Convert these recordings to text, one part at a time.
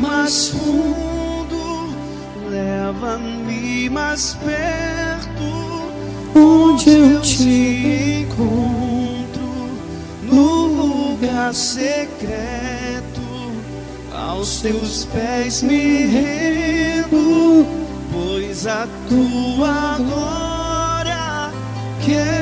Mais fundo, leva-me mais perto, onde eu te encontro, no lugar secreto, aos teus pés me rendo, pois a tua glória quero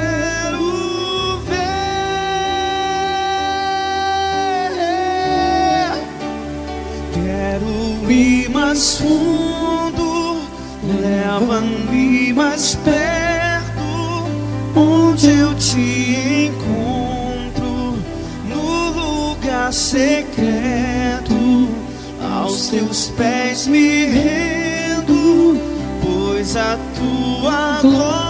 mais perto, onde eu te encontro, no lugar secreto, aos teus pés me rendo, pois a tua glória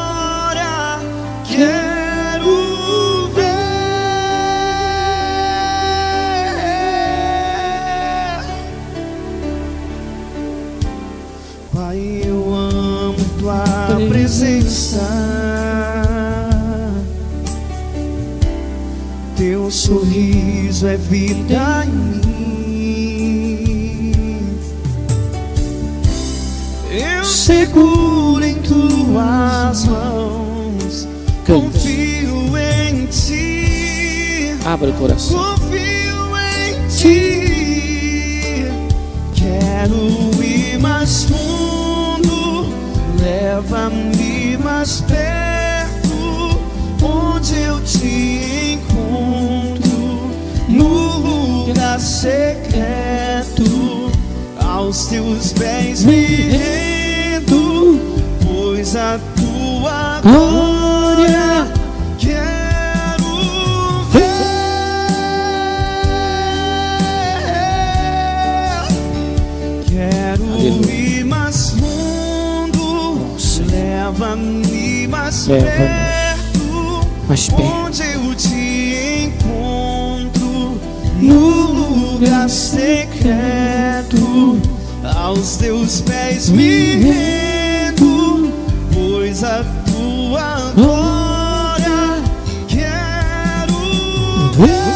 sorriso é vida em mim. Eu seguro em tuas mãos. Confio em ti. Abra o coração. Confio em ti. Quero ir mais fundo. Leva-me mais perto. Onde eu te lugar secreto. Aos teus pés me rendo. Pois a tua glória quero ver. Quero Aleluia. ir mais fundo, leva-me mais Leva-me perto, mais perto. Lugar secreto, aos teus pés me rendo, pois a tua glória quero ver.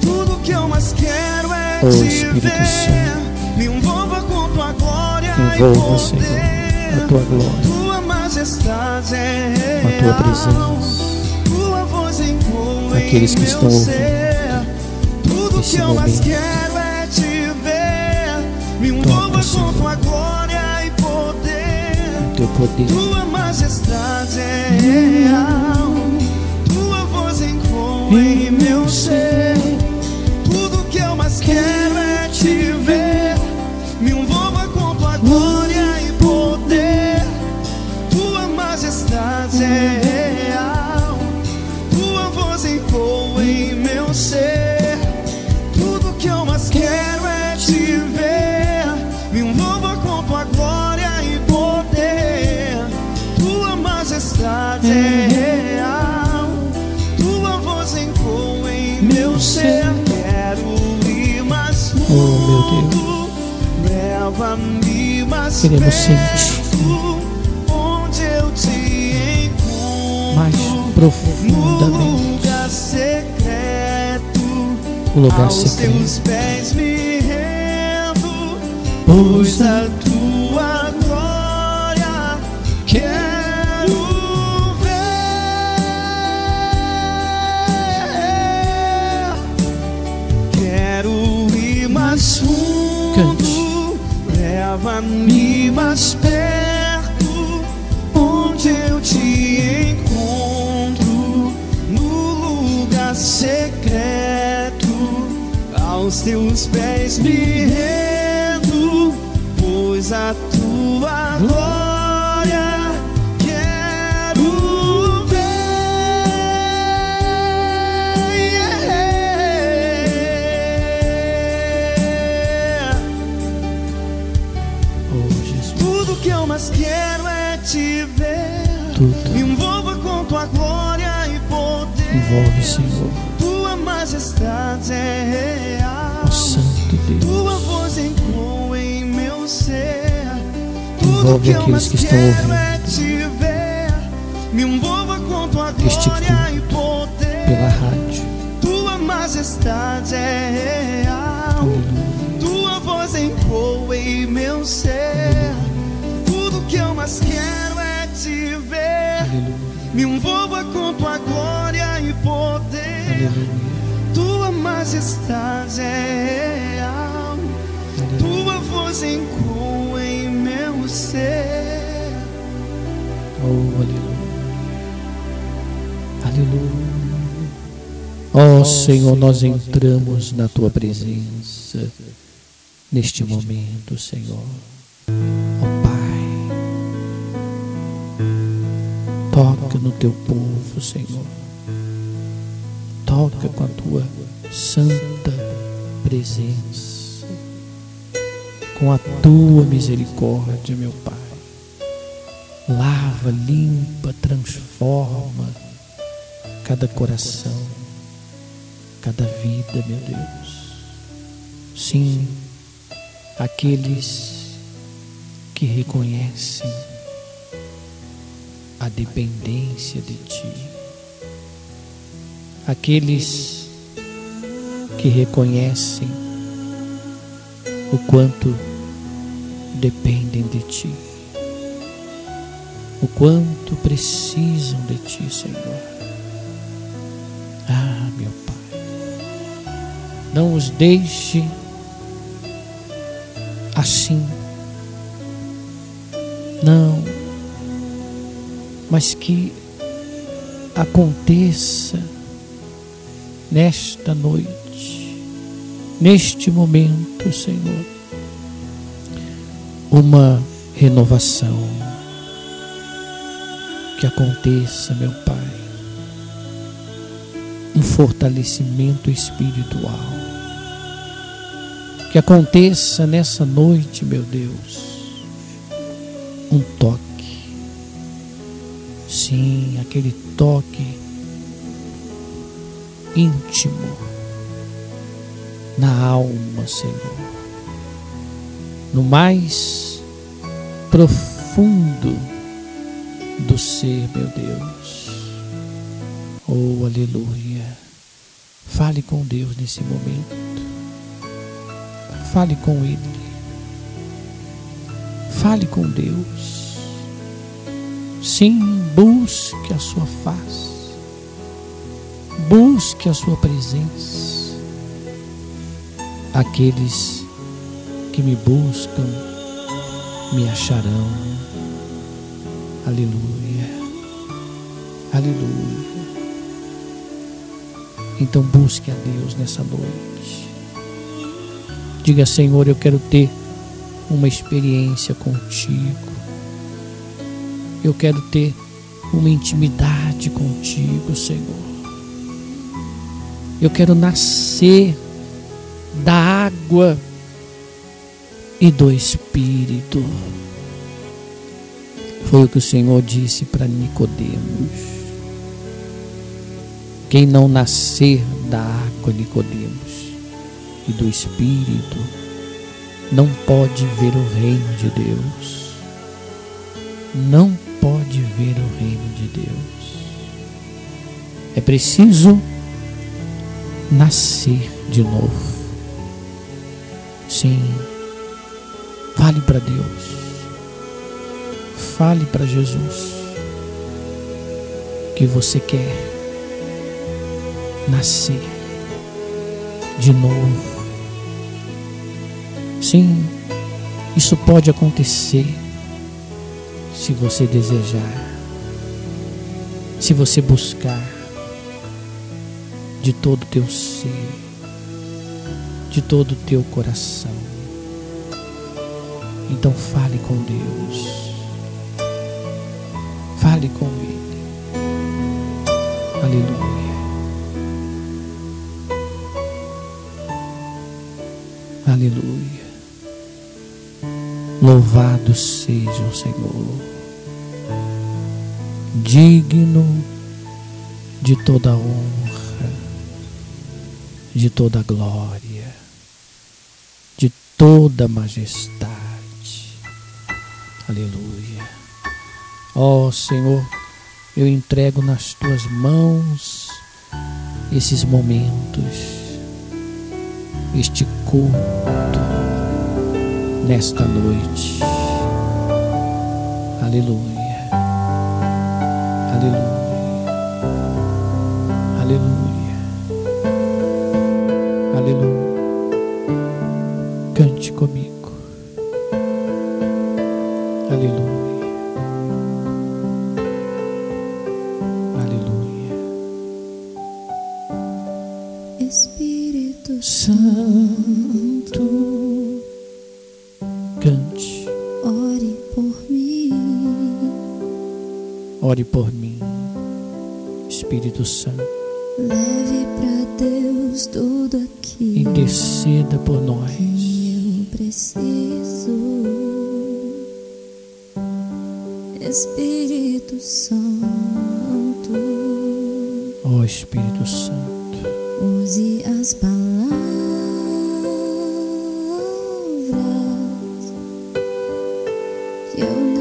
Tudo que eu mais quero é Oh, te Espírito ver. Santo. Me envolva com tua glória Envolva, e Senhor, poder. a tua glória, tua presença. Aqueles em que meu estão ouvindo ser. Tudo nesse que eu mais momento. quero é te ver. Me envolva Senhor. com tua glória e poder. O teu poder. Tua majestade é real. Tua voz ecoa em meu ser. Queremos sentir. Onde eu te encontro. Mais profundamente. O lugar Aos secreto. teus pés me rendo, pois a tua glória quero ver. Quero ir mais fundo. Leva-me mais perto, onde eu te encontro, no lugar secreto, aos teus pés me rendo, majestade é real. Santo Tua Deus. voz ecoa em meu ser. Tudo Envolve que eu aqueles mais que estão quero ouvindo. é Majestade é real. Tua voz ecoa em meu ser. Oh, aleluia. Aleluia. Oh, Senhor, nós entramos na tua presença neste momento, Senhor. Oh, Pai, toca no teu povo, Senhor. Toca com a tua santa presença, com a tua misericórdia, meu Pai. Lava, limpa, transforma cada coração, cada vida, meu Deus. Sim, aqueles que reconhecem a dependência de Ti, aqueles que reconhecem o quanto dependem de Ti, o quanto precisam de Ti, Senhor. Ah, meu Pai, não os deixe assim. Não, mas que aconteça nesta noite, neste momento, Senhor, uma renovação. Que aconteça, meu Pai, um fortalecimento espiritual que aconteça nessa noite, meu Deus, um toque. Sim, aquele toque íntimo na alma, Senhor, no mais profundo do ser, meu Deus. Oh, aleluia. Fale com Deus nesse momento. Fale com Ele. Fale com Deus. Sim, busque a sua face. Busque a sua presença. Aqueles que me buscam me acharão. Aleluia. Aleluia. Então busque a Deus nessa noite. Diga, Senhor, eu quero ter uma experiência contigo. Eu quero ter uma intimidade contigo, Senhor. Eu quero nascer da água e do Espírito. Foi o que o Senhor disse para Nicodemos. Quem não nascer da água, Nicodemos, e do Espírito não pode ver o reino de Deus. Não pode ver o reino de Deus. É preciso nascer de novo. Sim, fale para Deus. Fale para Jesus que você quer nascer de novo. Sim, isso pode acontecer se você desejar, se você buscar de todo o teu ser, de todo o teu coração. Então fale com Deus. Fale com Ele. Aleluia. Aleluia. Louvado seja o Senhor, digno de toda honra, de toda glória, toda majestade. Aleluia. Ó oh, Senhor, eu entrego nas tuas mãos esses momentos, este culto nesta noite. Aleluia. Aleluia. Aleluia.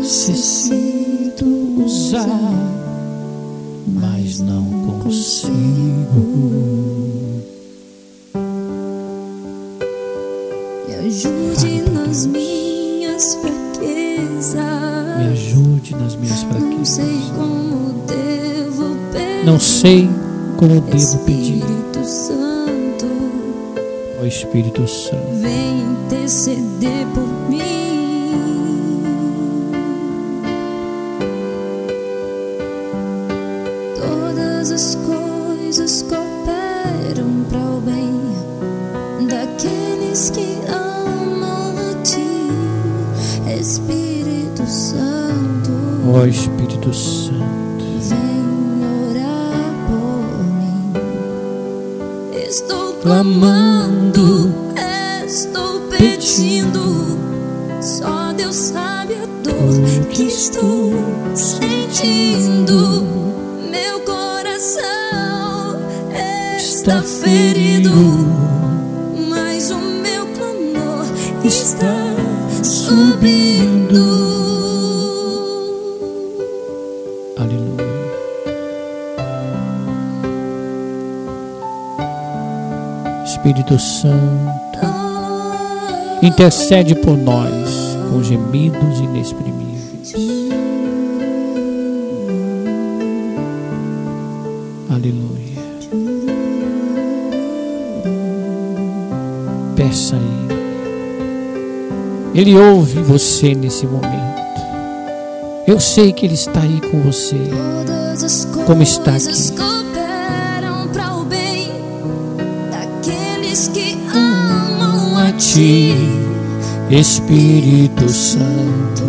Necessito usar. mas não consigo. Me ajude nas minhas fraquezas. Me ajude nas minhas Não sei fraquezas. como devo pedir. Não sei como devo pedir. Espírito Santo, Ó Espírito Santo. vem interceder por Ó Espírito. Intercede por nós com gemidos inexprimíveis. Aleluia. Peça a Ele. Ele ouve você nesse momento. Eu sei que Ele está aí com você. Como está aqui. cooperam para o bem daqueles que amam a Ti, ti. Espírito Santo.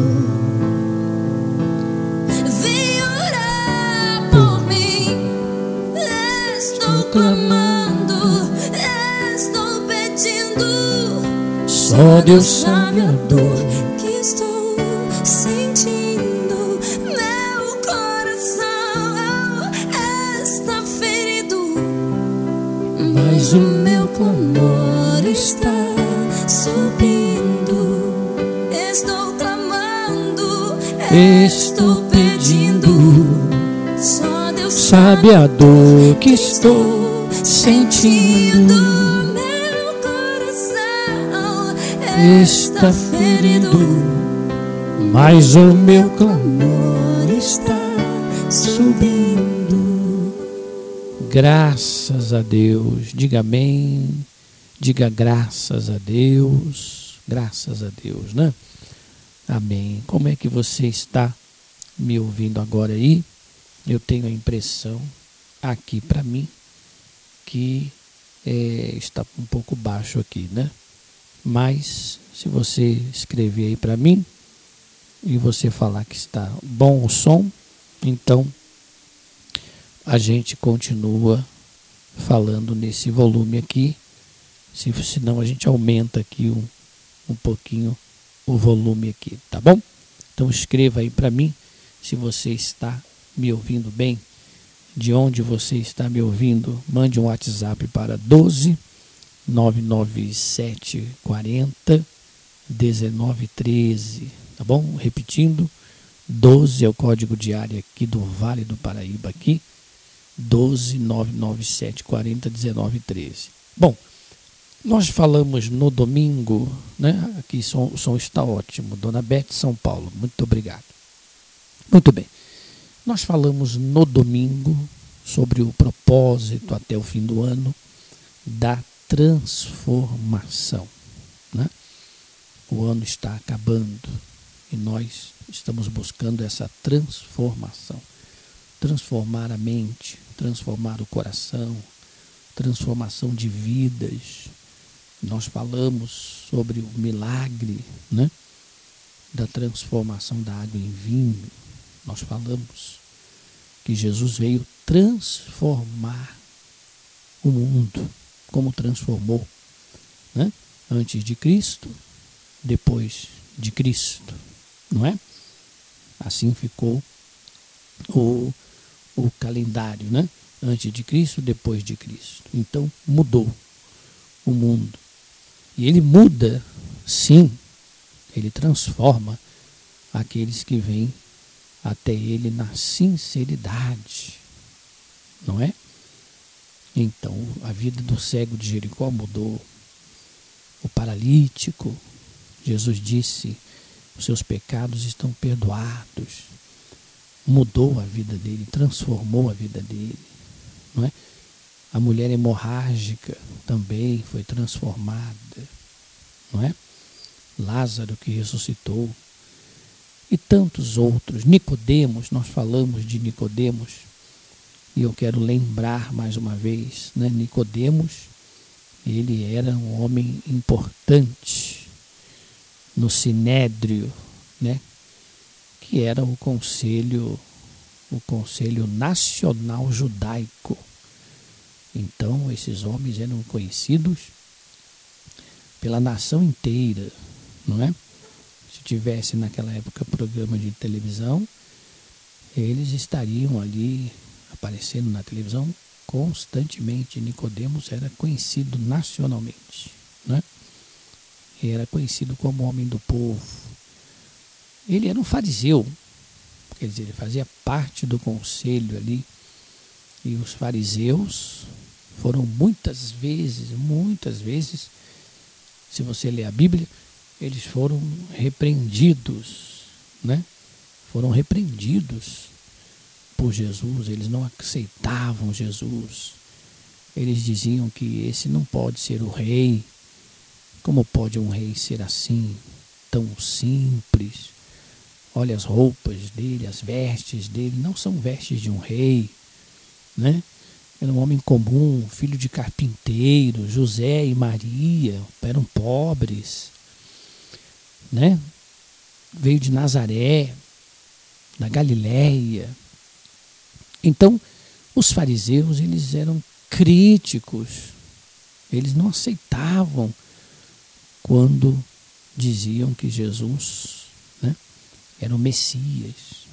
Vem orar por mim. Estou clamando, estou pedindo. Só Deus sabe a dor. que estou sentindo. Meu coração está ferido. Mas o meu clamor está subindo. Estou pedindo. Só Deus Sabe a dor que estou sentindo. Meu coração Está ferido. Mas o meu clamor está subindo. Graças a Deus. Diga amém. Diga graças a Deus. Graças a Deus, né? Amém. Como é que você está me ouvindo agora aí? Eu tenho a impressão aqui para mim que é, está um pouco baixo aqui, né? Mas se você escrever aí para mim e você falar que está bom o som, então a gente continua falando nesse volume aqui. Se senão a gente aumenta aqui um, um pouquinho o volume aqui, tá bom? Então escreva aí para mim se você está me ouvindo bem, de onde você está me ouvindo. Mande um WhatsApp para 12 997 40 1913, tá bom? Repetindo, 12 é o código de área aqui do Vale do Paraíba aqui, 12 997 40 1913. Bom, nós falamos no domingo, né? Aqui o som, som está ótimo. Dona Beth São Paulo, muito obrigado. Muito bem. Nós falamos no domingo sobre o propósito até o fim do ano da transformação. Né? O ano está acabando e nós estamos buscando essa transformação transformar a mente, transformar o coração, transformação de vidas. Nós falamos sobre o milagre né, da transformação da água em vinho. Nós falamos que Jesus veio transformar o mundo, como transformou né? antes de Cristo, depois de Cristo, não é? Assim ficou o, o calendário, né? Antes de Cristo, depois de Cristo. Então mudou o mundo. E ele muda, sim, ele transforma aqueles que vêm até ele na sinceridade, não é? Então, a vida do cego de Jericó mudou. O paralítico, Jesus disse: os seus pecados estão perdoados. Mudou a vida dele, transformou a vida dele, não é? A mulher hemorrágica também foi transformada, não é? Lázaro que ressuscitou e tantos outros. Nicodemos, nós falamos de Nicodemos, e eu quero lembrar mais uma vez, né? Nicodemos, ele era um homem importante no sinédrio, né? Que era o conselho o Conselho Nacional Judaico. Então, esses homens eram conhecidos pela nação inteira, não é? Se tivesse naquela época programa de televisão, eles estariam ali aparecendo na televisão constantemente. Nicodemos era conhecido nacionalmente, né? Era conhecido como homem do povo. Ele era um fariseu, quer dizer, ele fazia parte do conselho ali. E os fariseus foram muitas vezes, muitas vezes, se você ler a Bíblia, eles foram repreendidos, né? Foram repreendidos por Jesus, eles não aceitavam Jesus. Eles diziam que esse não pode ser o rei. Como pode um rei ser assim, tão simples? Olha as roupas dele, as vestes dele, não são vestes de um rei, né? Era um homem comum, filho de carpinteiro, José e Maria eram pobres, né? Veio de Nazaré, da Galileia. Então, os fariseus, eles eram críticos. Eles não aceitavam quando diziam que Jesus era o Messias.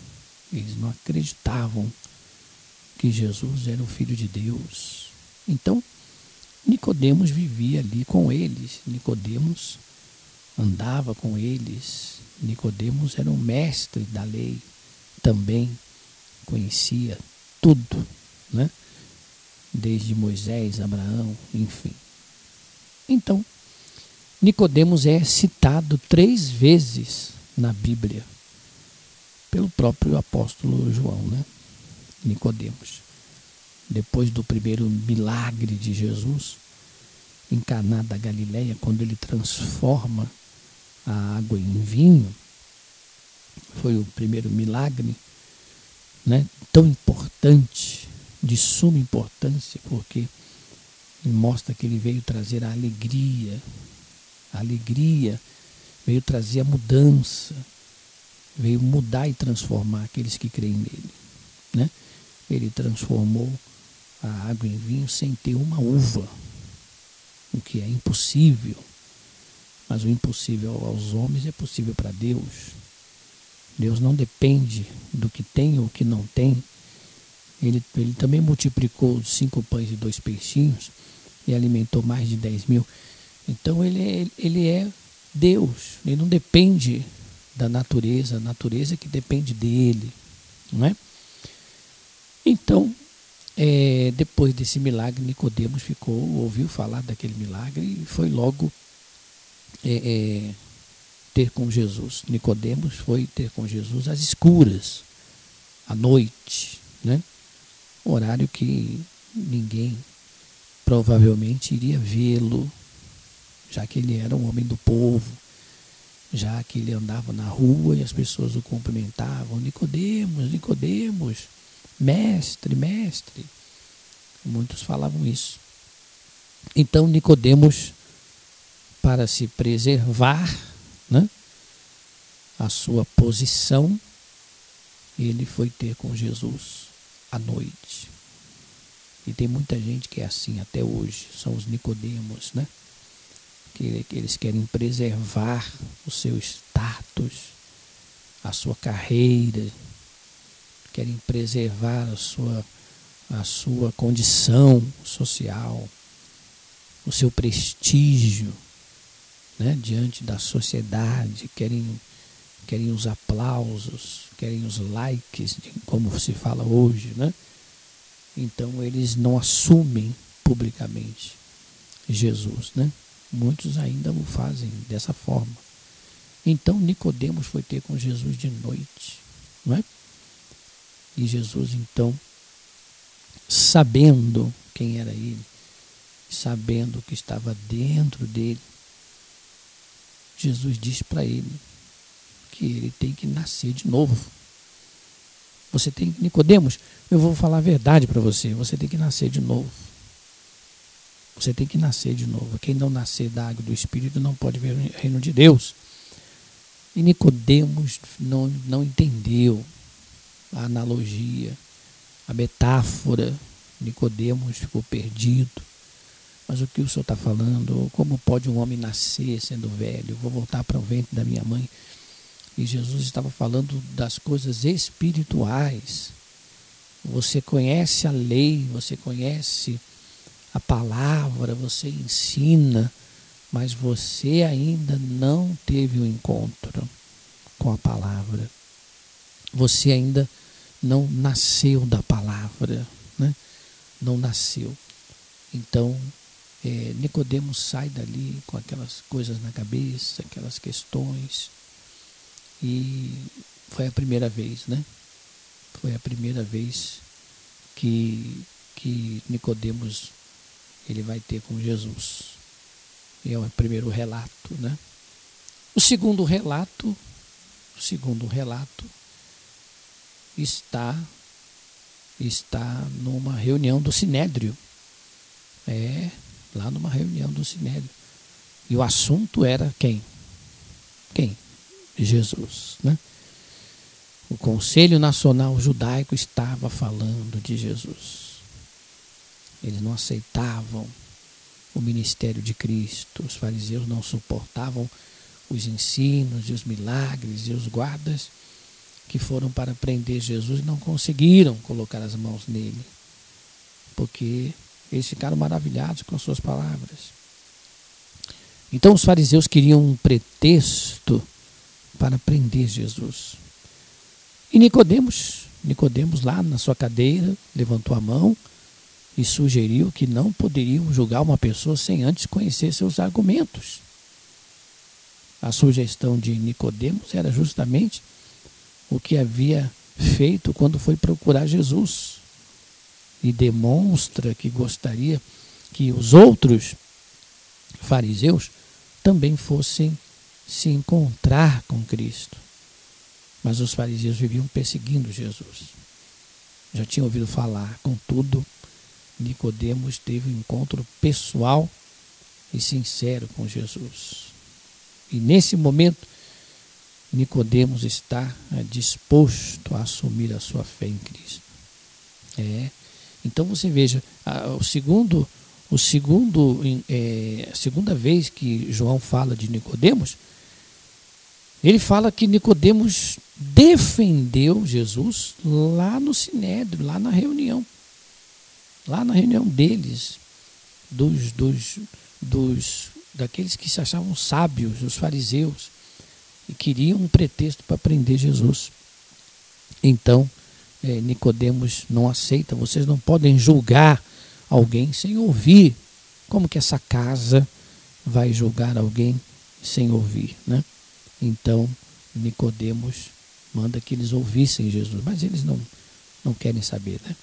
Eles não acreditavam que Jesus era o Filho de Deus. Então, Nicodemos vivia ali com eles. Nicodemos andava com eles. Nicodemos era um mestre da lei, também conhecia tudo, né? Desde Moisés, Abraão, enfim. Então, Nicodemos é citado três vezes na Bíblia pelo próprio apóstolo João, né? Nicodemos. Depois do primeiro milagre de Jesus em Caná da Galileia, quando ele transforma a água em vinho, foi o primeiro milagre, né? Tão importante, de suma importância, porque mostra que ele veio trazer a alegria, a alegria, veio trazer a mudança, veio mudar e transformar aqueles que creem nele. Né? Ele transformou a água em vinho sem ter uma uva, o que é impossível. Mas o impossível aos homens é possível para Deus. Deus não depende do que tem ou que não tem. Ele, ele também multiplicou cinco pães e dois peixinhos e alimentou mais de dez mil. Então ele é, ele é Deus, ele não depende da natureza, a natureza que depende dele, não é? Então, é, depois desse milagre, Nicodemos ficou, ouviu falar daquele milagre e foi logo é, é, ter com Jesus. Nicodemos foi ter com Jesus às escuras, à noite, né? horário que ninguém provavelmente iria vê-lo, já que ele era um homem do povo, já que ele andava na rua e as pessoas o cumprimentavam, Nicodemos, Nicodemos, mestre, mestre. Muitos falavam isso. Então Nicodemos, para se preservar, né, a sua posição, ele foi ter com Jesus à noite. E tem muita gente que é assim até hoje, são os Nicodemos, né? Que, que eles querem preservar o seu status, a sua carreira, querem preservar a sua, a sua condição social, o seu prestígio né, diante da sociedade, querem, querem os aplausos, querem os likes, como se fala hoje, né? Então eles não assumem publicamente Jesus, né? Muitos ainda o fazem dessa forma. Então Nicodemos foi ter com Jesus de noite, não é? E Jesus então, sabendo quem era ele, sabendo o que estava dentro dele, Jesus disse para ele que ele tem que nascer de novo. Você tem Nicodemos, eu vou falar a verdade para você, você tem que nascer de novo. Você tem que nascer de novo. Quem não nascer da água do Espírito não pode ver o reino de Deus. E Nicodemos não, não entendeu a analogia, a metáfora. Nicodemos ficou perdido. Mas o que o senhor está falando? Como pode um homem nascer sendo velho? Vou voltar para o ventre da minha mãe. E Jesus estava falando das coisas espirituais. Você conhece a lei, você conhece a palavra, você ensina, mas você ainda não teve o um encontro com a palavra. Você ainda nasceu da palavra, né? Não nasceu. Então, é, Nicodemos sai dali com aquelas coisas na cabeça, aquelas questões e foi a primeira vez, né? Foi a primeira vez que, que Nicodemos ele vai ter com Jesus. E é o primeiro relato, né? O segundo relato, o segundo relato está está numa reunião do Sinédrio. É, lá numa reunião do Sinédrio. E o assunto era quem? Quem? Jesus. Né? O Conselho Nacional Judaico estava falando de Jesus. Eles não aceitavam o ministério de Cristo. Os fariseus não suportavam os ensinos e os milagres e os guardas que foram para prender Jesus e não conseguiram colocar as mãos nele. Porque eles ficaram maravilhados com as suas palavras. Então os fariseus queriam um pretexto para prender Jesus. E Nicodemos, Nicodemos lá na sua cadeira, levantou a mão e sugeriu que não poderiam julgar uma pessoa sem antes conhecer seus argumentos. A sugestão de Nicodemos era justamente o que havia feito quando foi procurar Jesus. E demonstra que gostaria que os outros fariseus também fossem se encontrar com Cristo. Mas os fariseus viviam perseguindo Jesus. Já tinham ouvido falar, contudo, Nicodemos teve um encontro pessoal e sincero com Jesus. E nesse momento, Nicodemos está é, disposto a assumir a sua fé em Cristo. É. Então você veja, o segundo, o segundo, é, a segunda vez que João fala de Nicodemos, ele fala que Nicodemos defendeu Jesus lá no sinédrio, lá na reunião. Lá na reunião deles, dos, dos, dos daqueles que se achavam sábios, os fariseus, e queriam um pretexto para prender Jesus. Então, é, Nicodemos não aceita, vocês não podem julgar alguém sem ouvir. Como que essa casa vai julgar alguém sem ouvir, né? Então, Nicodemos manda que eles ouvissem Jesus, mas eles não, não querem saber, né?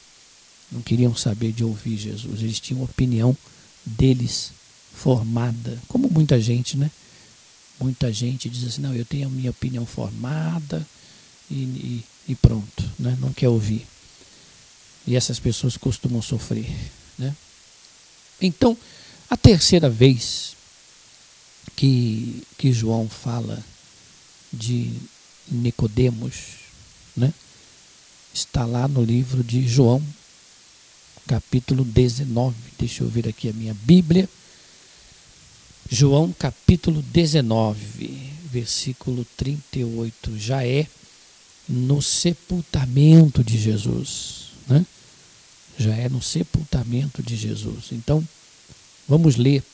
não queriam saber de ouvir Jesus, eles tinham opinião deles formada, como muita gente, né? Muita gente diz assim, não, eu tenho a minha opinião formada e, e, e pronto, né? não quer ouvir. E essas pessoas costumam sofrer. Né? Então, a terceira vez que, que João fala de Nicodemos, né? está lá no livro de João, capítulo 19. Deixa eu ver aqui a minha Bíblia. João capítulo 19, versículo 38, já é no sepultamento de Jesus, né? Já é no sepultamento de Jesus. Então, vamos ler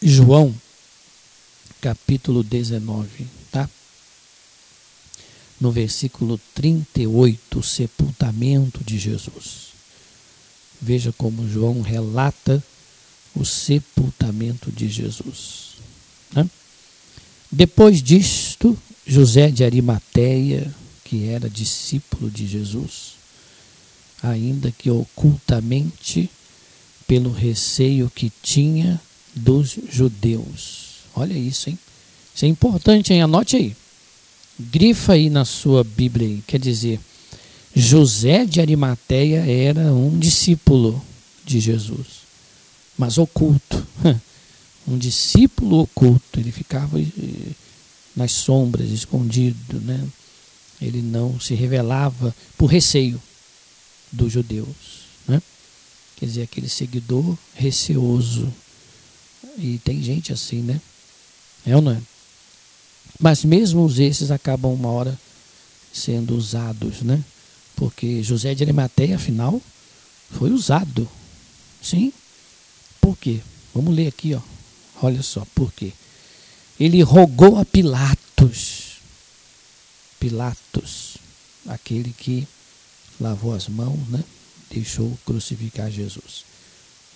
João capítulo 19, tá? No versículo 38, o sepultamento de Jesus. Veja como João relata o sepultamento de Jesus. Né? Depois disto, José de Arimateia, que era discípulo de Jesus, ainda que ocultamente, pelo receio que tinha dos judeus. Olha isso, hein? Isso é importante, hein? Anote aí. Grifa aí na sua Bíblia aí. Quer dizer, José de Arimateia era um discípulo de Jesus mas oculto. Um discípulo oculto. Ele ficava eh, nas sombras, escondido. Né? Ele não se revelava por receio dos judeus. Né? Quer dizer, aquele seguidor receoso. E tem gente assim, né? É ou não é? Mas mesmo esses acabam uma hora sendo usados, né? Porque José de Arimateia, afinal, foi usado. Sim, por quê? Vamos ler aqui, ó. Olha só, por quê? Ele rogou a Pilatos. Pilatos, aquele que lavou as mãos, né? Deixou crucificar Jesus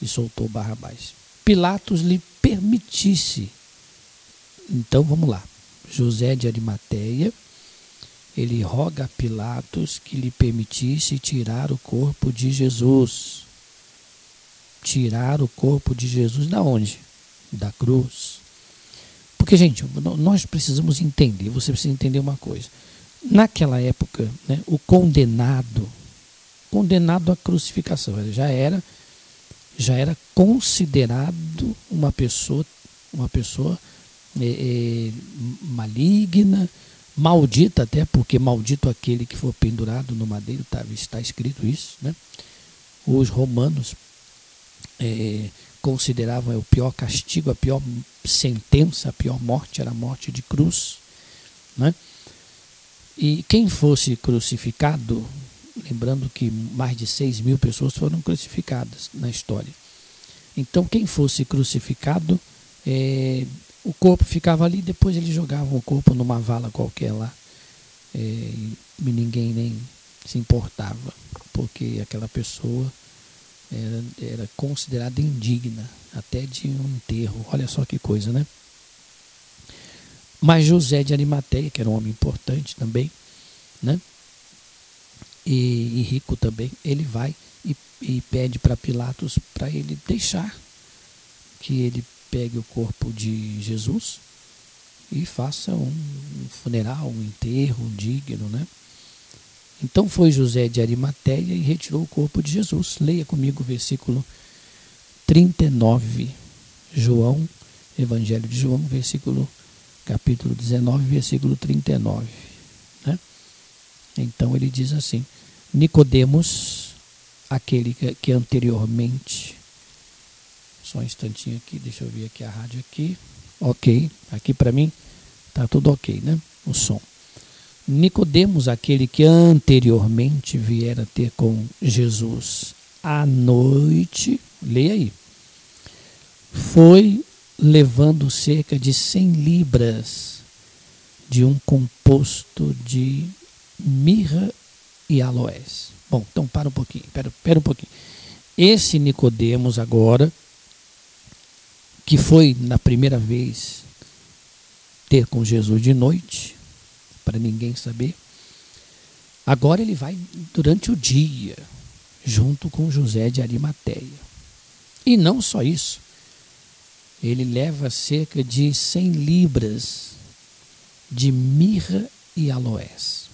e soltou Barrabás. Pilatos lhe permitisse. Então vamos lá. José de Arimateia, ele roga a Pilatos que lhe permitisse tirar o corpo de Jesus tirar o corpo de Jesus da onde? Da cruz. Porque, gente, nós precisamos entender, você precisa entender uma coisa. Naquela época, né, o condenado, condenado à crucificação, já era já era considerado uma pessoa, uma pessoa é, é, maligna, maldita até, porque maldito aquele que for pendurado no madeiro, tá, está escrito isso, né? Os romanos é, consideravam o pior castigo, a pior sentença, a pior morte era a morte de cruz. Né? E quem fosse crucificado, lembrando que mais de 6 mil pessoas foram crucificadas na história. Então, quem fosse crucificado, é, o corpo ficava ali, depois eles jogavam o corpo numa vala qualquer lá. É, e ninguém nem se importava, porque aquela pessoa era, era considerada indigna até de um enterro. Olha só que coisa, né? Mas José de Arimateia, que era um homem importante também, né? E, e rico também, ele vai e, e pede para Pilatos para ele deixar que ele pegue o corpo de Jesus e faça um funeral, um enterro digno, né? Então foi José de Arimateia e retirou o corpo de Jesus. Leia comigo o versículo 39. João, Evangelho de João, versículo capítulo 19, versículo 39. Né? Então ele diz assim: Nicodemos, aquele que, anteriormente. Só um instantinho aqui, deixa eu ver aqui a rádio aqui. Ok, aqui para mim tá tudo ok, né? O som. Nicodemos, aquele que anteriormente viera ter com Jesus à noite, leia aí, foi levando cerca de 100 libras de um composto de mirra e aloés. Bom, então para um pouquinho, espera, um pouquinho. Esse Nicodemos agora, que foi na primeira vez ter com Jesus de noite, para ninguém saber. Agora ele vai durante o dia. junto com José de Arimateia. E não só isso, ele leva cerca de 100 libras de mirra e aloés.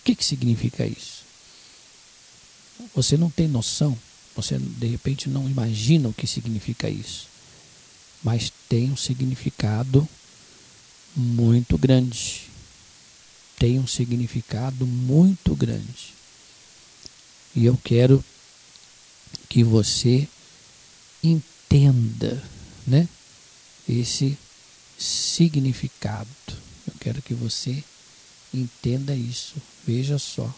O que, que significa isso? Você não tem noção, você de repente não imagina o que significa isso, mas tem um significado muito grande. Tem um significado muito grande. E eu quero que você entenda, né? Esse significado. Eu quero que você entenda isso. Veja só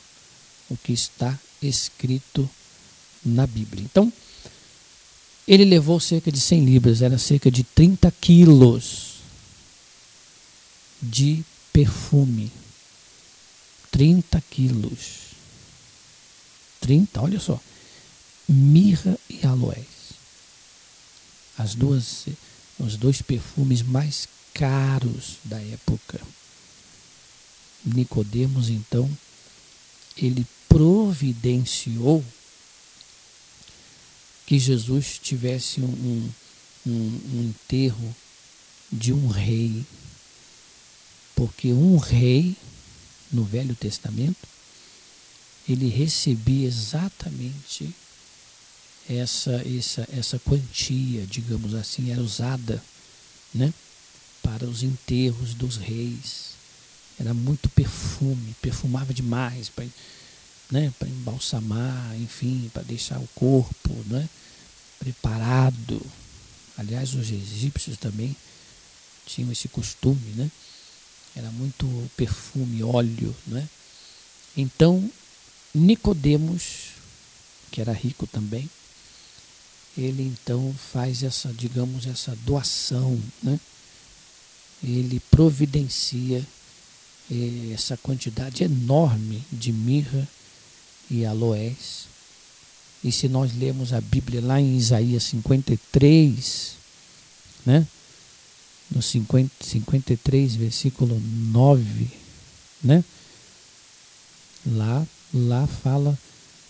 o que está escrito na Bíblia. Então, ele levou cerca de 100 libras, era cerca de 30 quilos de perfume. 30 quilos. 30, olha só. Mirra e aloés. As duas, os dois perfumes mais caros da época. Nicodemos então ele providenciou que Jesus tivesse um, um, um enterro de um rei, porque um rei no Velho Testamento ele recebia exatamente essa essa essa quantia, digamos assim, era usada, né, para os enterros dos reis. Era muito perfume, perfumava demais para né, embalsamar, enfim, para deixar o corpo, né, preparado. Aliás, os egípcios também tinham esse costume, né? Era muito perfume, óleo, né? Então, Nicodemos, que era rico também, ele então faz essa, digamos, essa doação, né? Ele providencia eh, essa quantidade enorme de mirra e aloés. E se nós lermos a Bíblia lá em Isaías 53, né? No 50, 53, versículo 9, né? Lá lá fala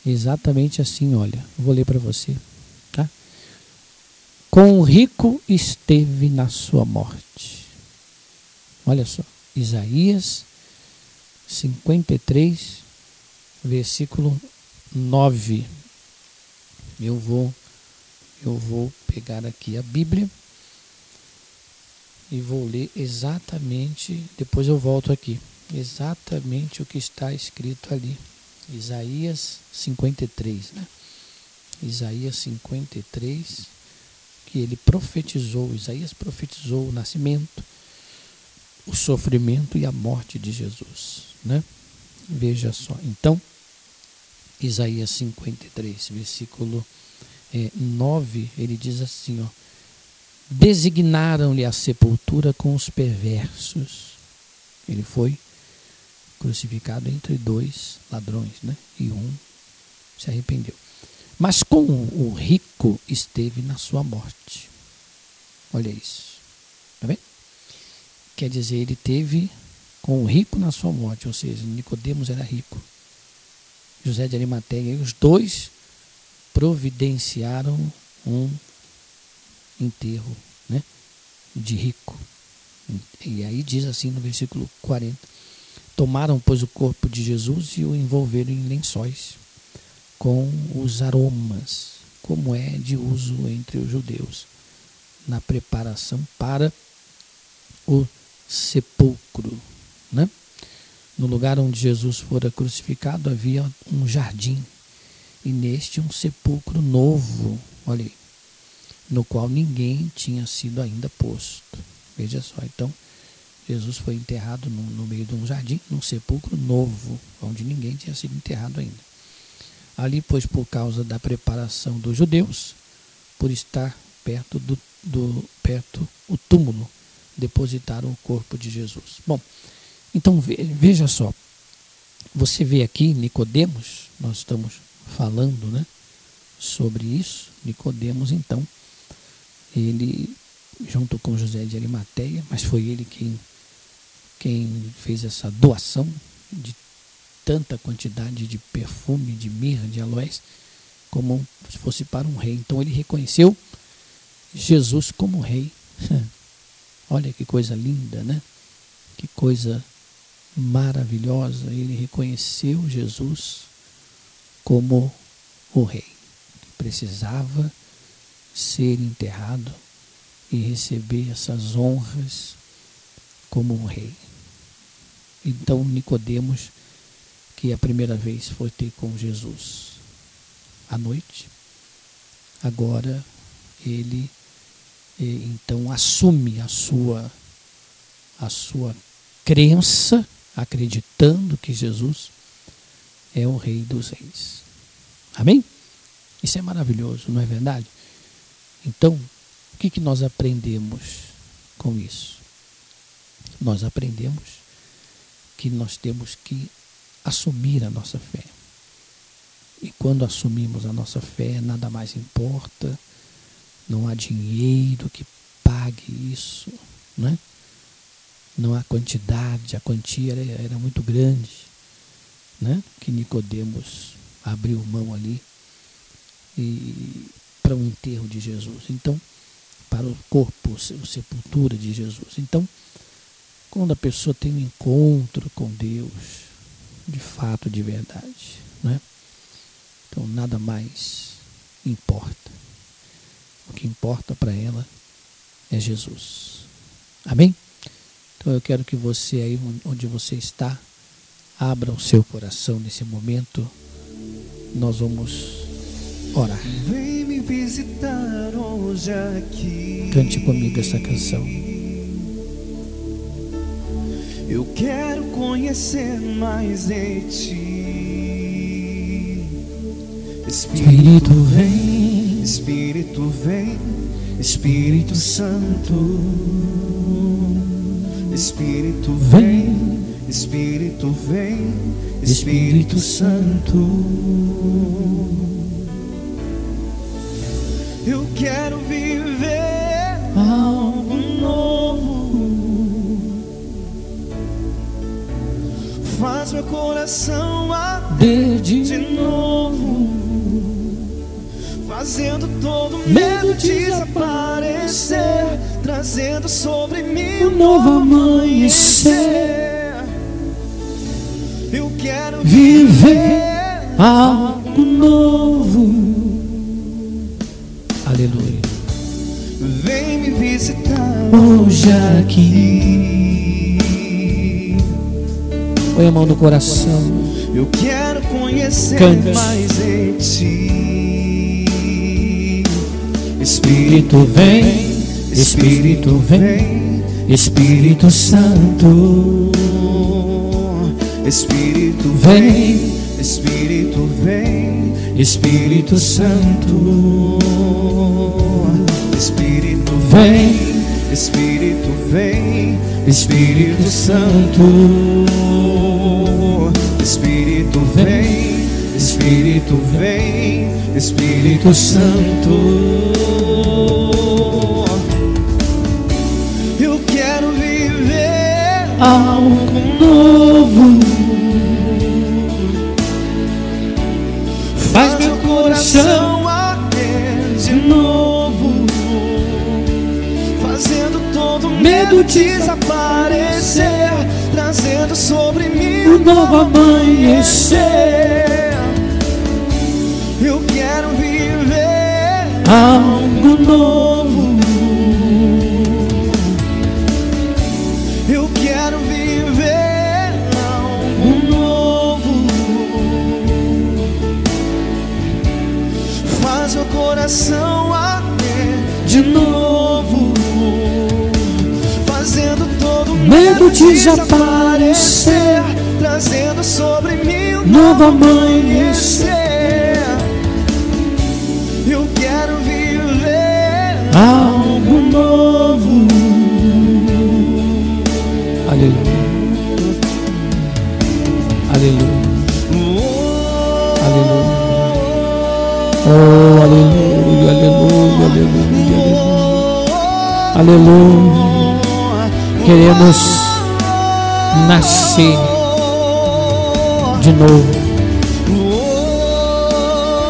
exatamente assim, olha, vou ler para você, tá? Com o rico esteve na sua morte. Olha só, Isaías 53, versículo 9. Eu vou eu vou pegar aqui a Bíblia e vou ler exatamente, depois eu volto aqui, exatamente o que está escrito ali. Isaías 53, né? Isaías 53, que ele profetizou, Isaías profetizou o nascimento, o sofrimento e a morte de Jesus, né? Veja só. Então, Isaías 53, versículo é, 9, ele diz assim, ó: Designaram-lhe a sepultura com os perversos. Ele foi crucificado entre dois ladrões, né? E um se arrependeu. Mas com o rico esteve na sua morte. Olha isso. Tá vendo? Quer dizer, ele teve com o rico na sua morte, ou seja, Nicodemos era rico. José de Arimateia, e os dois providenciaram um enterro, né, de rico. E aí diz assim no versículo 40: Tomaram, pois, o corpo de Jesus e o envolveram em lençóis com os aromas, como é de uso entre os judeus, na preparação para o sepulcro. Né? No lugar onde Jesus fora crucificado havia um jardim, e neste um sepulcro novo, olha aí, no qual ninguém tinha sido ainda posto. Veja só, então Jesus foi enterrado no, no, meio de um jardim, num sepulcro novo, onde ninguém tinha sido enterrado ainda. Ali, pois, por causa da preparação dos judeus, por estar perto do, do perto o túmulo, depositaram o corpo de Jesus. Bom, então veja só, você vê aqui Nicodemos, nós estamos falando, né, sobre isso. Nicodemos, então, ele junto com José de Arimateia, mas foi ele quem quem fez essa doação de tanta quantidade de perfume, de mirra, de aloés, como se fosse para um rei. Então ele reconheceu Jesus como rei. Olha que coisa linda, né? Que coisa maravilhosa. Ele reconheceu Jesus como o rei, precisava ser enterrado e receber essas honras como um rei. Então Nicodemos, que a primeira vez foi ter com Jesus à noite, agora ele então assume a sua a sua crença, acreditando que Jesus é o rei dos reis. Amém? Isso é maravilhoso, não é verdade? Então, o que, que nós aprendemos com isso? Nós aprendemos que nós temos que assumir a nossa fé. E quando assumimos a nossa fé, nada mais importa, não há dinheiro que pague isso, né? não há quantidade, a quantia era, era muito grande, né? que Nicodemos abriu mão ali e para o enterro de Jesus. Então, para o corpo, a sepultura de Jesus. Então, quando a pessoa tem um encontro com Deus, de fato, de verdade, né? Então, nada mais importa. O que importa para ela é Jesus. Amém? Então eu quero que você aí onde você está, abra o seu coração nesse momento. Nós vamos orar. Visitar hoje aqui. Cante comigo essa canção. Eu quero conhecer mais de ti. Espírito vem, Espírito vem, Espírito Santo. Espírito vem, Espírito vem, Espírito Santo. Quero viver algo novo. Faz meu coração arder de novo, fazendo todo medo desaparecer, trazendo sobre mim um novo amanhecer. Eu quero Viver algo Hoje aqui. Põe a mão no coração. Eu quero conhecer Cante. mais de ti. Espírito vem, Espírito vem, Espírito Santo. Espírito Vem, Espírito vem, Espírito Santo. Espírito Vem, Espírito vem, Espírito Santo. Espírito vem, Espírito vem, Espírito Santo. Eu quero viver Algo medo desaparecer, trazendo sobre mim Um novo amanhecer. Eu quero viver Algo novo. Eu quero viver algo novo. Faz meu coração Medo desaparecer, trazendo sobre mim um Novo amanhecer. Eu quero viver Algo novo. Aleluia. Aleluia. Aleluia. Oh, aleluia, aleluia, aleluia, aleluia. Aleluia. Queremos nascer de novo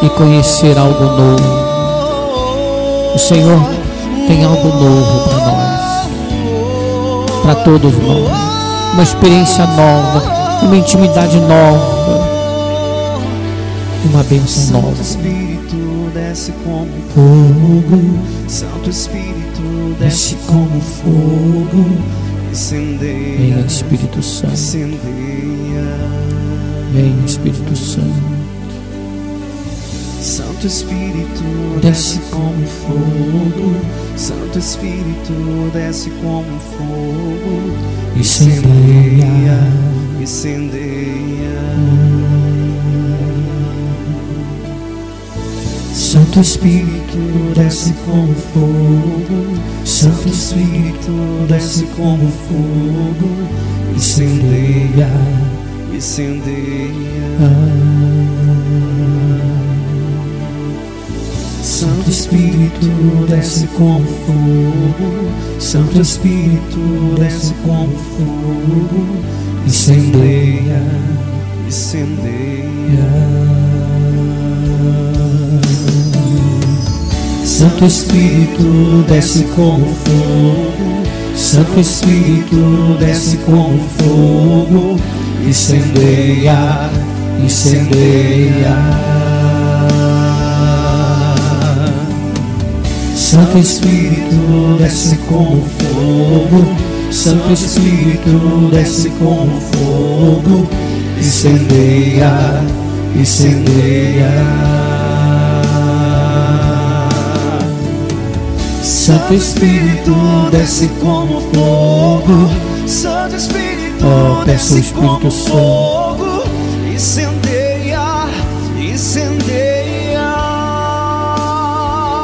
e conhecer algo novo. O Senhor tem algo novo para nós, para todos nós, uma experiência nova, uma intimidade nova, uma bênção nova. Santo Espírito desce como fogo, Santo Espírito desce como fogo, incendeia, Venha Espírito Santo, incendeia. venha Espírito Santo. Santo Espírito Desce desce como fogo, Santo Espírito desce como fogo, Incendeia. incendeia. Santo Espírito desce como fogo, Santo Espírito desce como fogo, incendeia, incendeia. Santo Espírito desce como fogo, Santo Espírito desce como fogo, incendeia, incendeia. Santo Espírito desce como fogo, Santo Espírito desce como fogo, incendeia, incendeia. Santo Espírito desce como fogo, Santo Espírito desce como fogo, incendeia, incendeia. Santo Espírito desce como fogo, Santo Espírito Oh, peço o desce Espírito como Santo. fogo, incendeia, incendeia.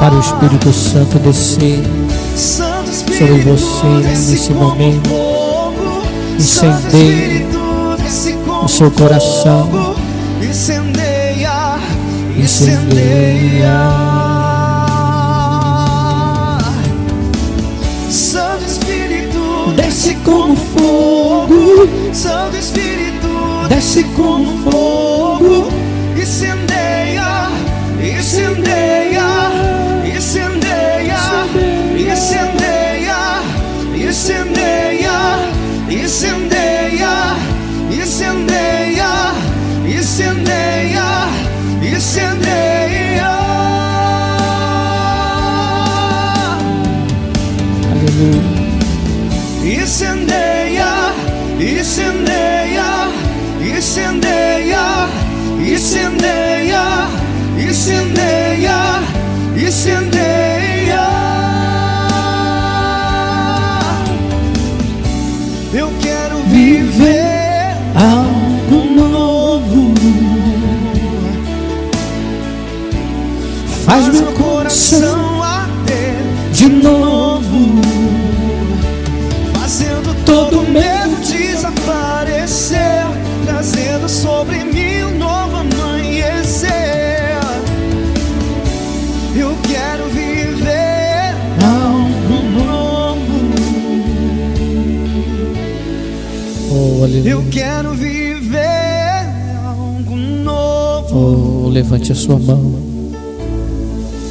Para o Espírito Santo descer Santo sobre Espírito você desce nesse momento. fogo, Incendeie como o seu coração. incendeia, Incendeia. Fogo, Santo Espírito desce como fogo, aleluia. Eu quero viver algo novo. Oh, levante a sua mão.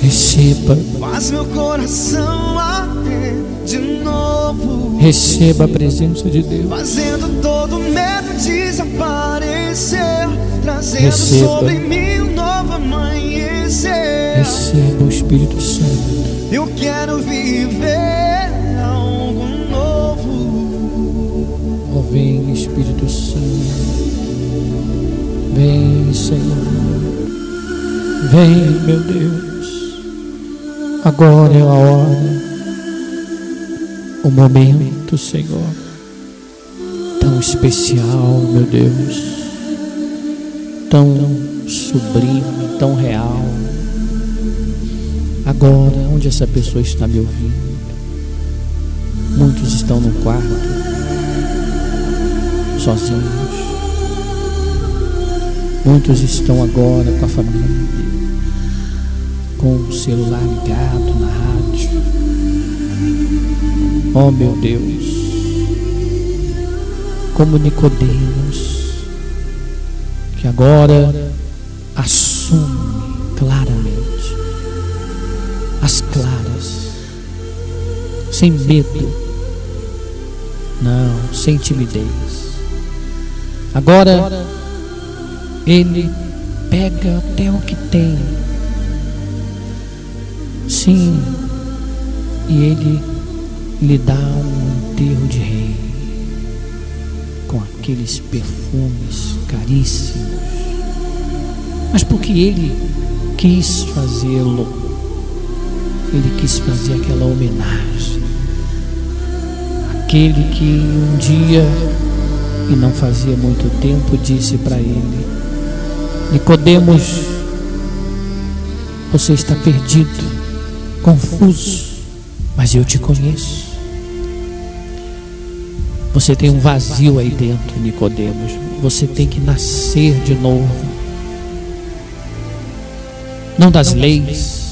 Receba, Faz meu coração arder de novo. receba a presença de Deus. Fazendo todo medo desaparecer, trazendo Receba. sobre mim um novo amanhecer. Receba o Espírito Santo. Eu quero viver algo novo. Oh, vem Espírito Santo. Vem, Senhor. Vem, meu Deus. Agora é a hora, o momento, Senhor, tão especial, meu Deus, tão sublime, tão real. Agora, onde essa pessoa está me ouvindo? Muitos estão no quarto, sozinhos. Muitos estão agora com a família, com o celular ligado na rádio. Oh meu Deus, como Nicodemos, agora assume claramente, as claras, sem medo, não, sem timidez. Agora ele pega até o que tem, sim, e ele lhe dá um enterro de rei com aqueles perfumes caríssimos, mas porque ele quis fazê-lo, ele quis fazer aquela homenagem, aquele que um dia e não fazia muito tempo disse para ele: Nicodemos, você está perdido, confuso, mas eu te conheço. Você tem um vazio aí dentro, Nicodemos. Você tem que nascer de novo. Não das leis,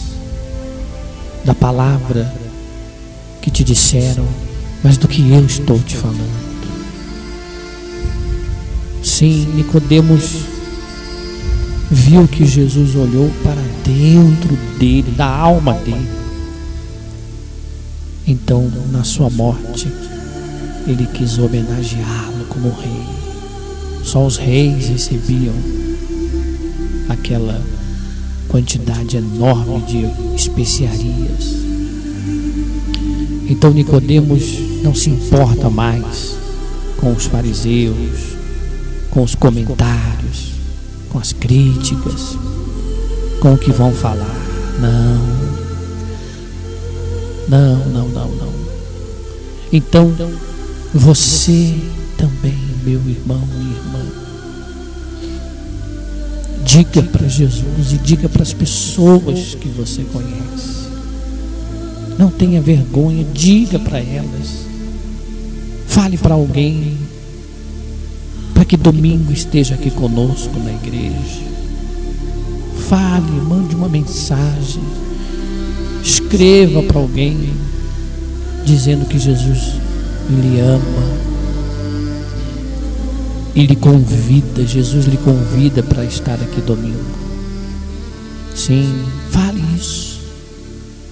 da palavra que te disseram, mas do que eu estou te falando. Sim, Nicodemos viu que Jesus olhou para dentro dele, da alma dele. Então, na sua morte, ele quis homenageá-lo como rei. Só os reis recebiam aquela quantidade enorme de especiarias. Então Nicodemos não se importa mais com os fariseus, com os comentários, com as críticas, com o que vão falar. Não. Não, não, não, não. Então, você também, meu irmão e irmã, diga para Jesus e diga para as pessoas que você conhece. Não tenha vergonha, diga para elas. Fale para alguém que domingo esteja aqui conosco na igreja. Fale, mande uma mensagem. Escreva para alguém dizendo que Jesus lhe ama e lhe convida, Jesus lhe convida para estar aqui domingo. Sim, fale isso.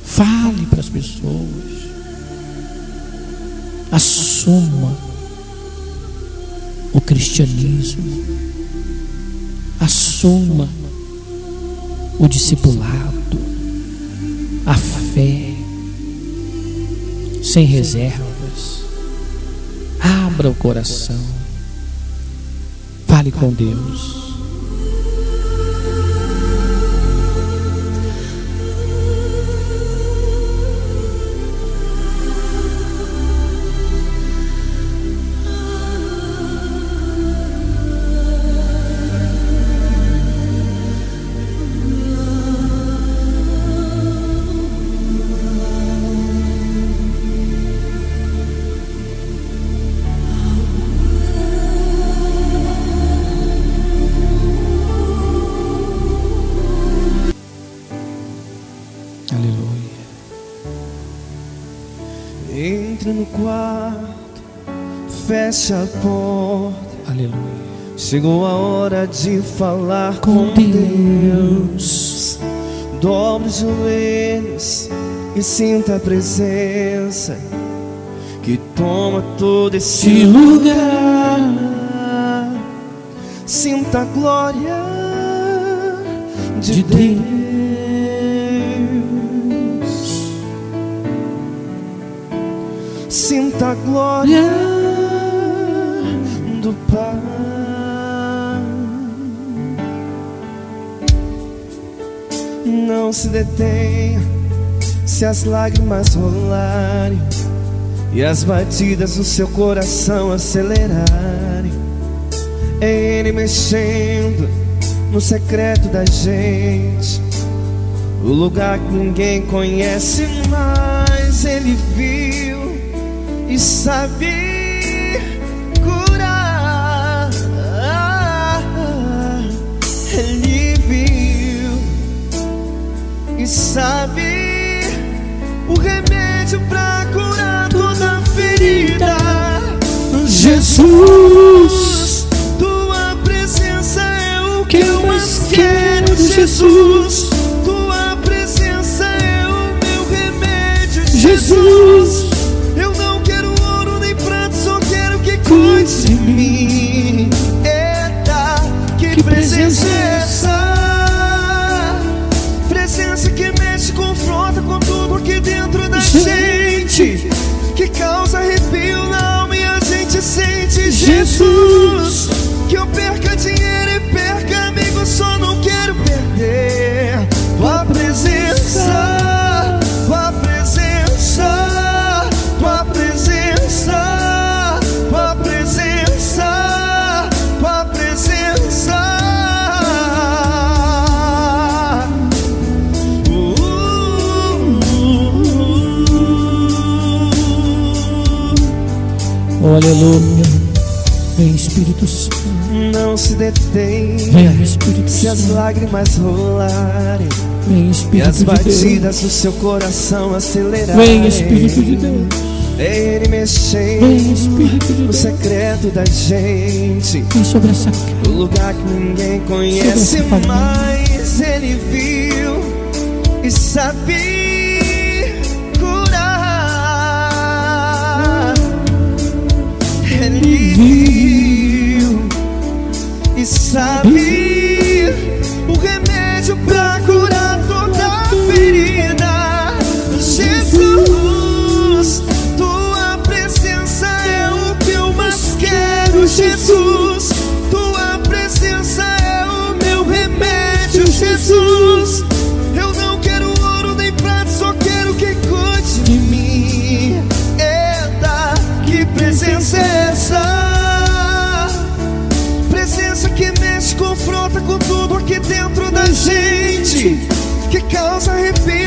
Fale para as pessoas. Assuma o cristianismo. Assuma o discipulado, a fé, sem reserva Abra o coração. Fale com Deus. Fecha a porta. Aleluia. Chegou a hora de falar com, com Deus. Deus. Dobre os joelhos e sinta a presença que toma todo esse lugar. Sinta a glória de, de Deus. Sinta a glória Não se detenha se as lágrimas rolarem e as batidas do seu coração acelerarem. Ele mexendo no secreto da gente, o lugar que ninguém conhece, mas Ele viu e sabia. Sabe o remédio para curar toda ferida. Jesus, tua presença é o que eu mais quero, Jesus. Tua presença é o meu remédio, Jesus. Eu não quero ouro nem prata, só quero que cuide de mim. Eita, que presença Jesus. Que eu perca dinheiro e perca amigos, só não quero perder tua presença, tua presença, tua presença, tua presença, tua presença. Oh, aleluia. Não se detém Vem Espírito se as lágrimas rolarem Vem e Espírito as de Deus. batidas do seu coração acelerarem. Vem Espírito de Deus. Ele mexendo Vem Espírito de no Deus. secreto da gente. Vem sobre essa casa. O lugar que ninguém conhece, mas ele viu e sabe sabe Que causa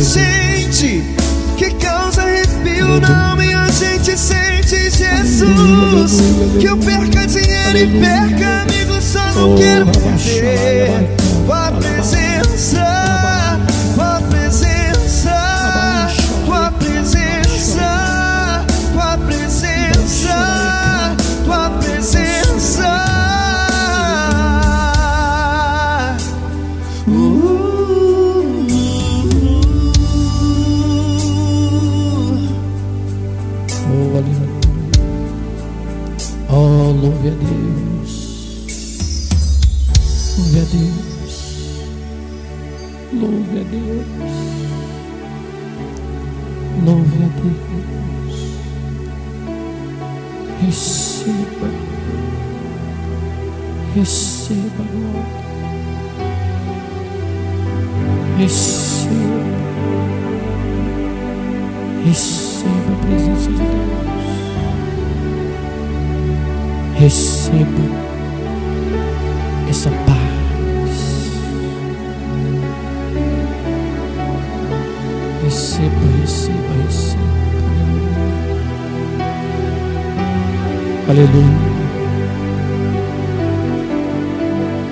gente. Que causa arrepio na alma e a gente sente Jesus. Que eu perca dinheiro e perca amigos, só não quero perder. Tua presença, Receba a presença de Deus. Receba essa paz. Receba, receba, receba. Aleluia.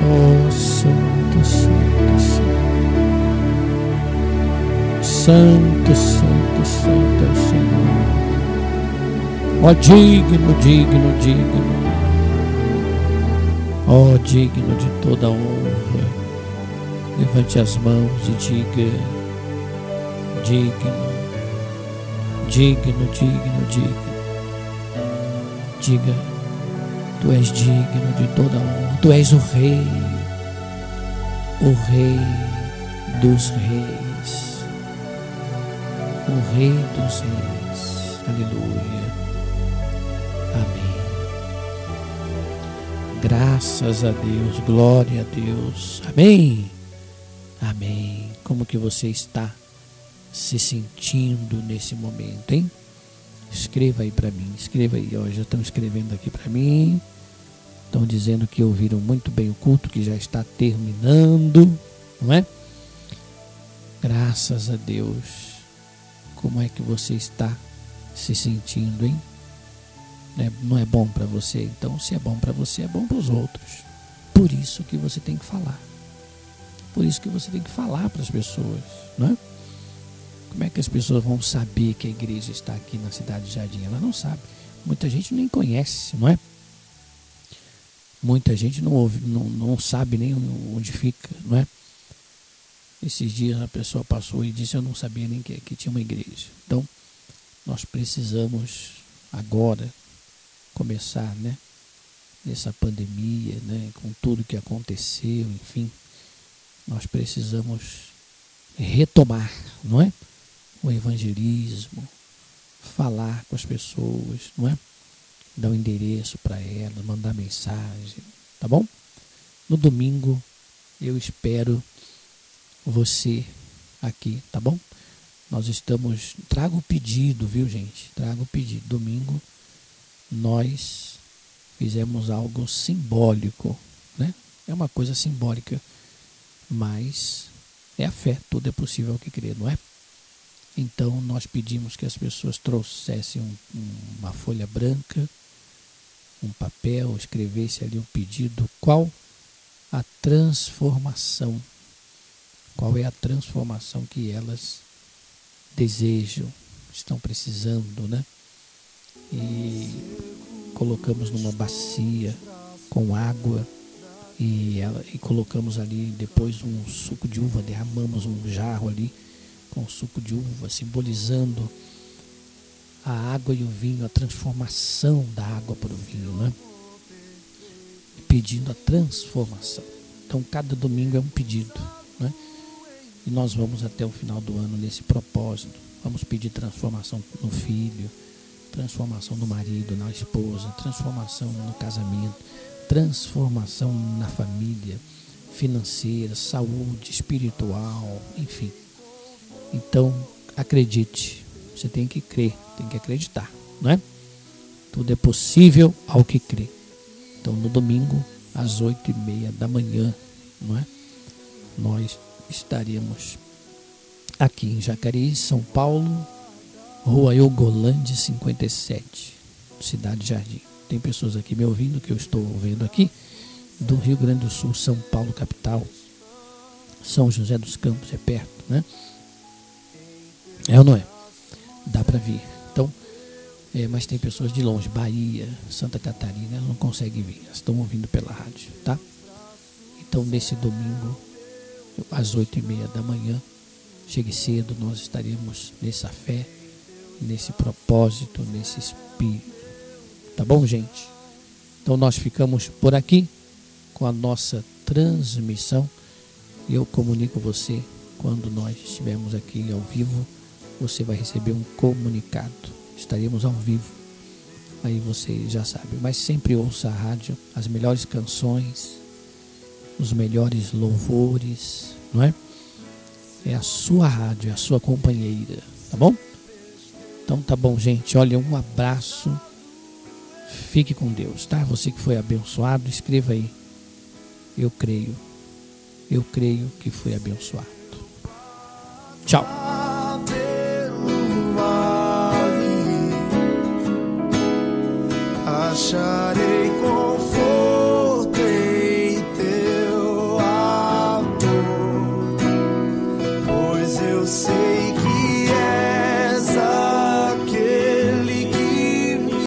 Oh, Santo, Santo. Santo, Santo, Santo o Senhor. Ó digno, digno, digno. Ó digno de toda honra. Levante as mãos e diga: digno, digno, digno, digno. Diga: Tu és digno de toda honra. Tu és o Rei, o Rei dos Reis Rei dos Reis. Aleluia. Amém. Graças a Deus, glória a Deus. Amém. Amém. Como que você está se sentindo nesse momento, hein? Escreva aí para mim, escreva aí. Ó, já estão escrevendo aqui para mim. Estão dizendo que ouviram muito bem o culto, que já está terminando, não é? Graças a Deus. Como é que você está se sentindo, hein? Não é bom para você, então se é bom para você, é bom para os outros. Por isso que você tem que falar. Por isso que você tem que falar para as pessoas, não é? Como é que as pessoas vão saber que a igreja está aqui na cidade de Jardim? Ela não sabe. Muita gente nem conhece, não é? Muita gente não ouve, não, não sabe nem onde fica, não é? Esses dias a pessoa passou e disse eu não sabia nem que, que tinha uma igreja. Então, nós precisamos agora começar, né? Nessa pandemia, né? Com tudo que aconteceu, enfim, nós precisamos retomar, não é? o evangelismo, falar com as pessoas, não é? Dar o um endereço para elas, mandar mensagem, tá bom? No domingo eu espero você aqui, tá bom? Nós estamos. Traga o pedido, viu, gente? Traga o pedido. Domingo nós fizemos algo simbólico, né? É uma coisa simbólica, mas é a fé, tudo é possível que crer, não é? Então nós pedimos que as pessoas trouxessem um, uma folha branca, um papel, escrevesse ali um pedido, qual a transformação, qual é a transformação que elas desejam, estão precisando, né? E colocamos numa bacia com água e, ela, e colocamos ali depois um suco de uva, derramamos um jarro ali com suco de uva, simbolizando a água e o vinho, a transformação da água para o vinho, né? E pedindo a transformação. Então, cada domingo é um pedido, né? E nós vamos até o final do ano nesse propósito. Vamos pedir transformação no filho, transformação no marido, na esposa, transformação no casamento, transformação na família, financeira, saúde, espiritual, enfim então, acredite. Você tem que crer, tem que acreditar, não é? Tudo é possível ao que crê. Então, no domingo, às oito e meia da manhã, não é? Nós estaremos aqui em Jacareí, São Paulo, Rua Eugolande 57, Cidade Jardim. Tem pessoas aqui me ouvindo, que eu estou vendo aqui, do Rio Grande do Sul, São Paulo, capital. São José dos Campos é perto, né? É ou não é? Dá para vir. Então, é, mas tem pessoas de longe, Bahia, Santa Catarina, não conseguem vir, estão ouvindo pela rádio, tá? Então, nesse domingo, às oito e meia da manhã, chegue cedo, nós estaremos nessa fé, nesse propósito, nesse espírito. Tá bom, gente? Então, nós ficamos por aqui com a nossa transmissão. Eu comunico você quando nós estivermos aqui ao vivo você vai receber um comunicado. Estaremos ao vivo. Aí você já sabe. Mas sempre ouça a rádio, as melhores canções, os melhores louvores, não é? É a sua rádio, é a sua companheira, tá bom? Então tá bom, gente. Olha, um abraço. Fique com Deus, tá? Você que foi abençoado, escreva aí. Eu creio. Eu creio que foi abençoado. Tchau. acharei com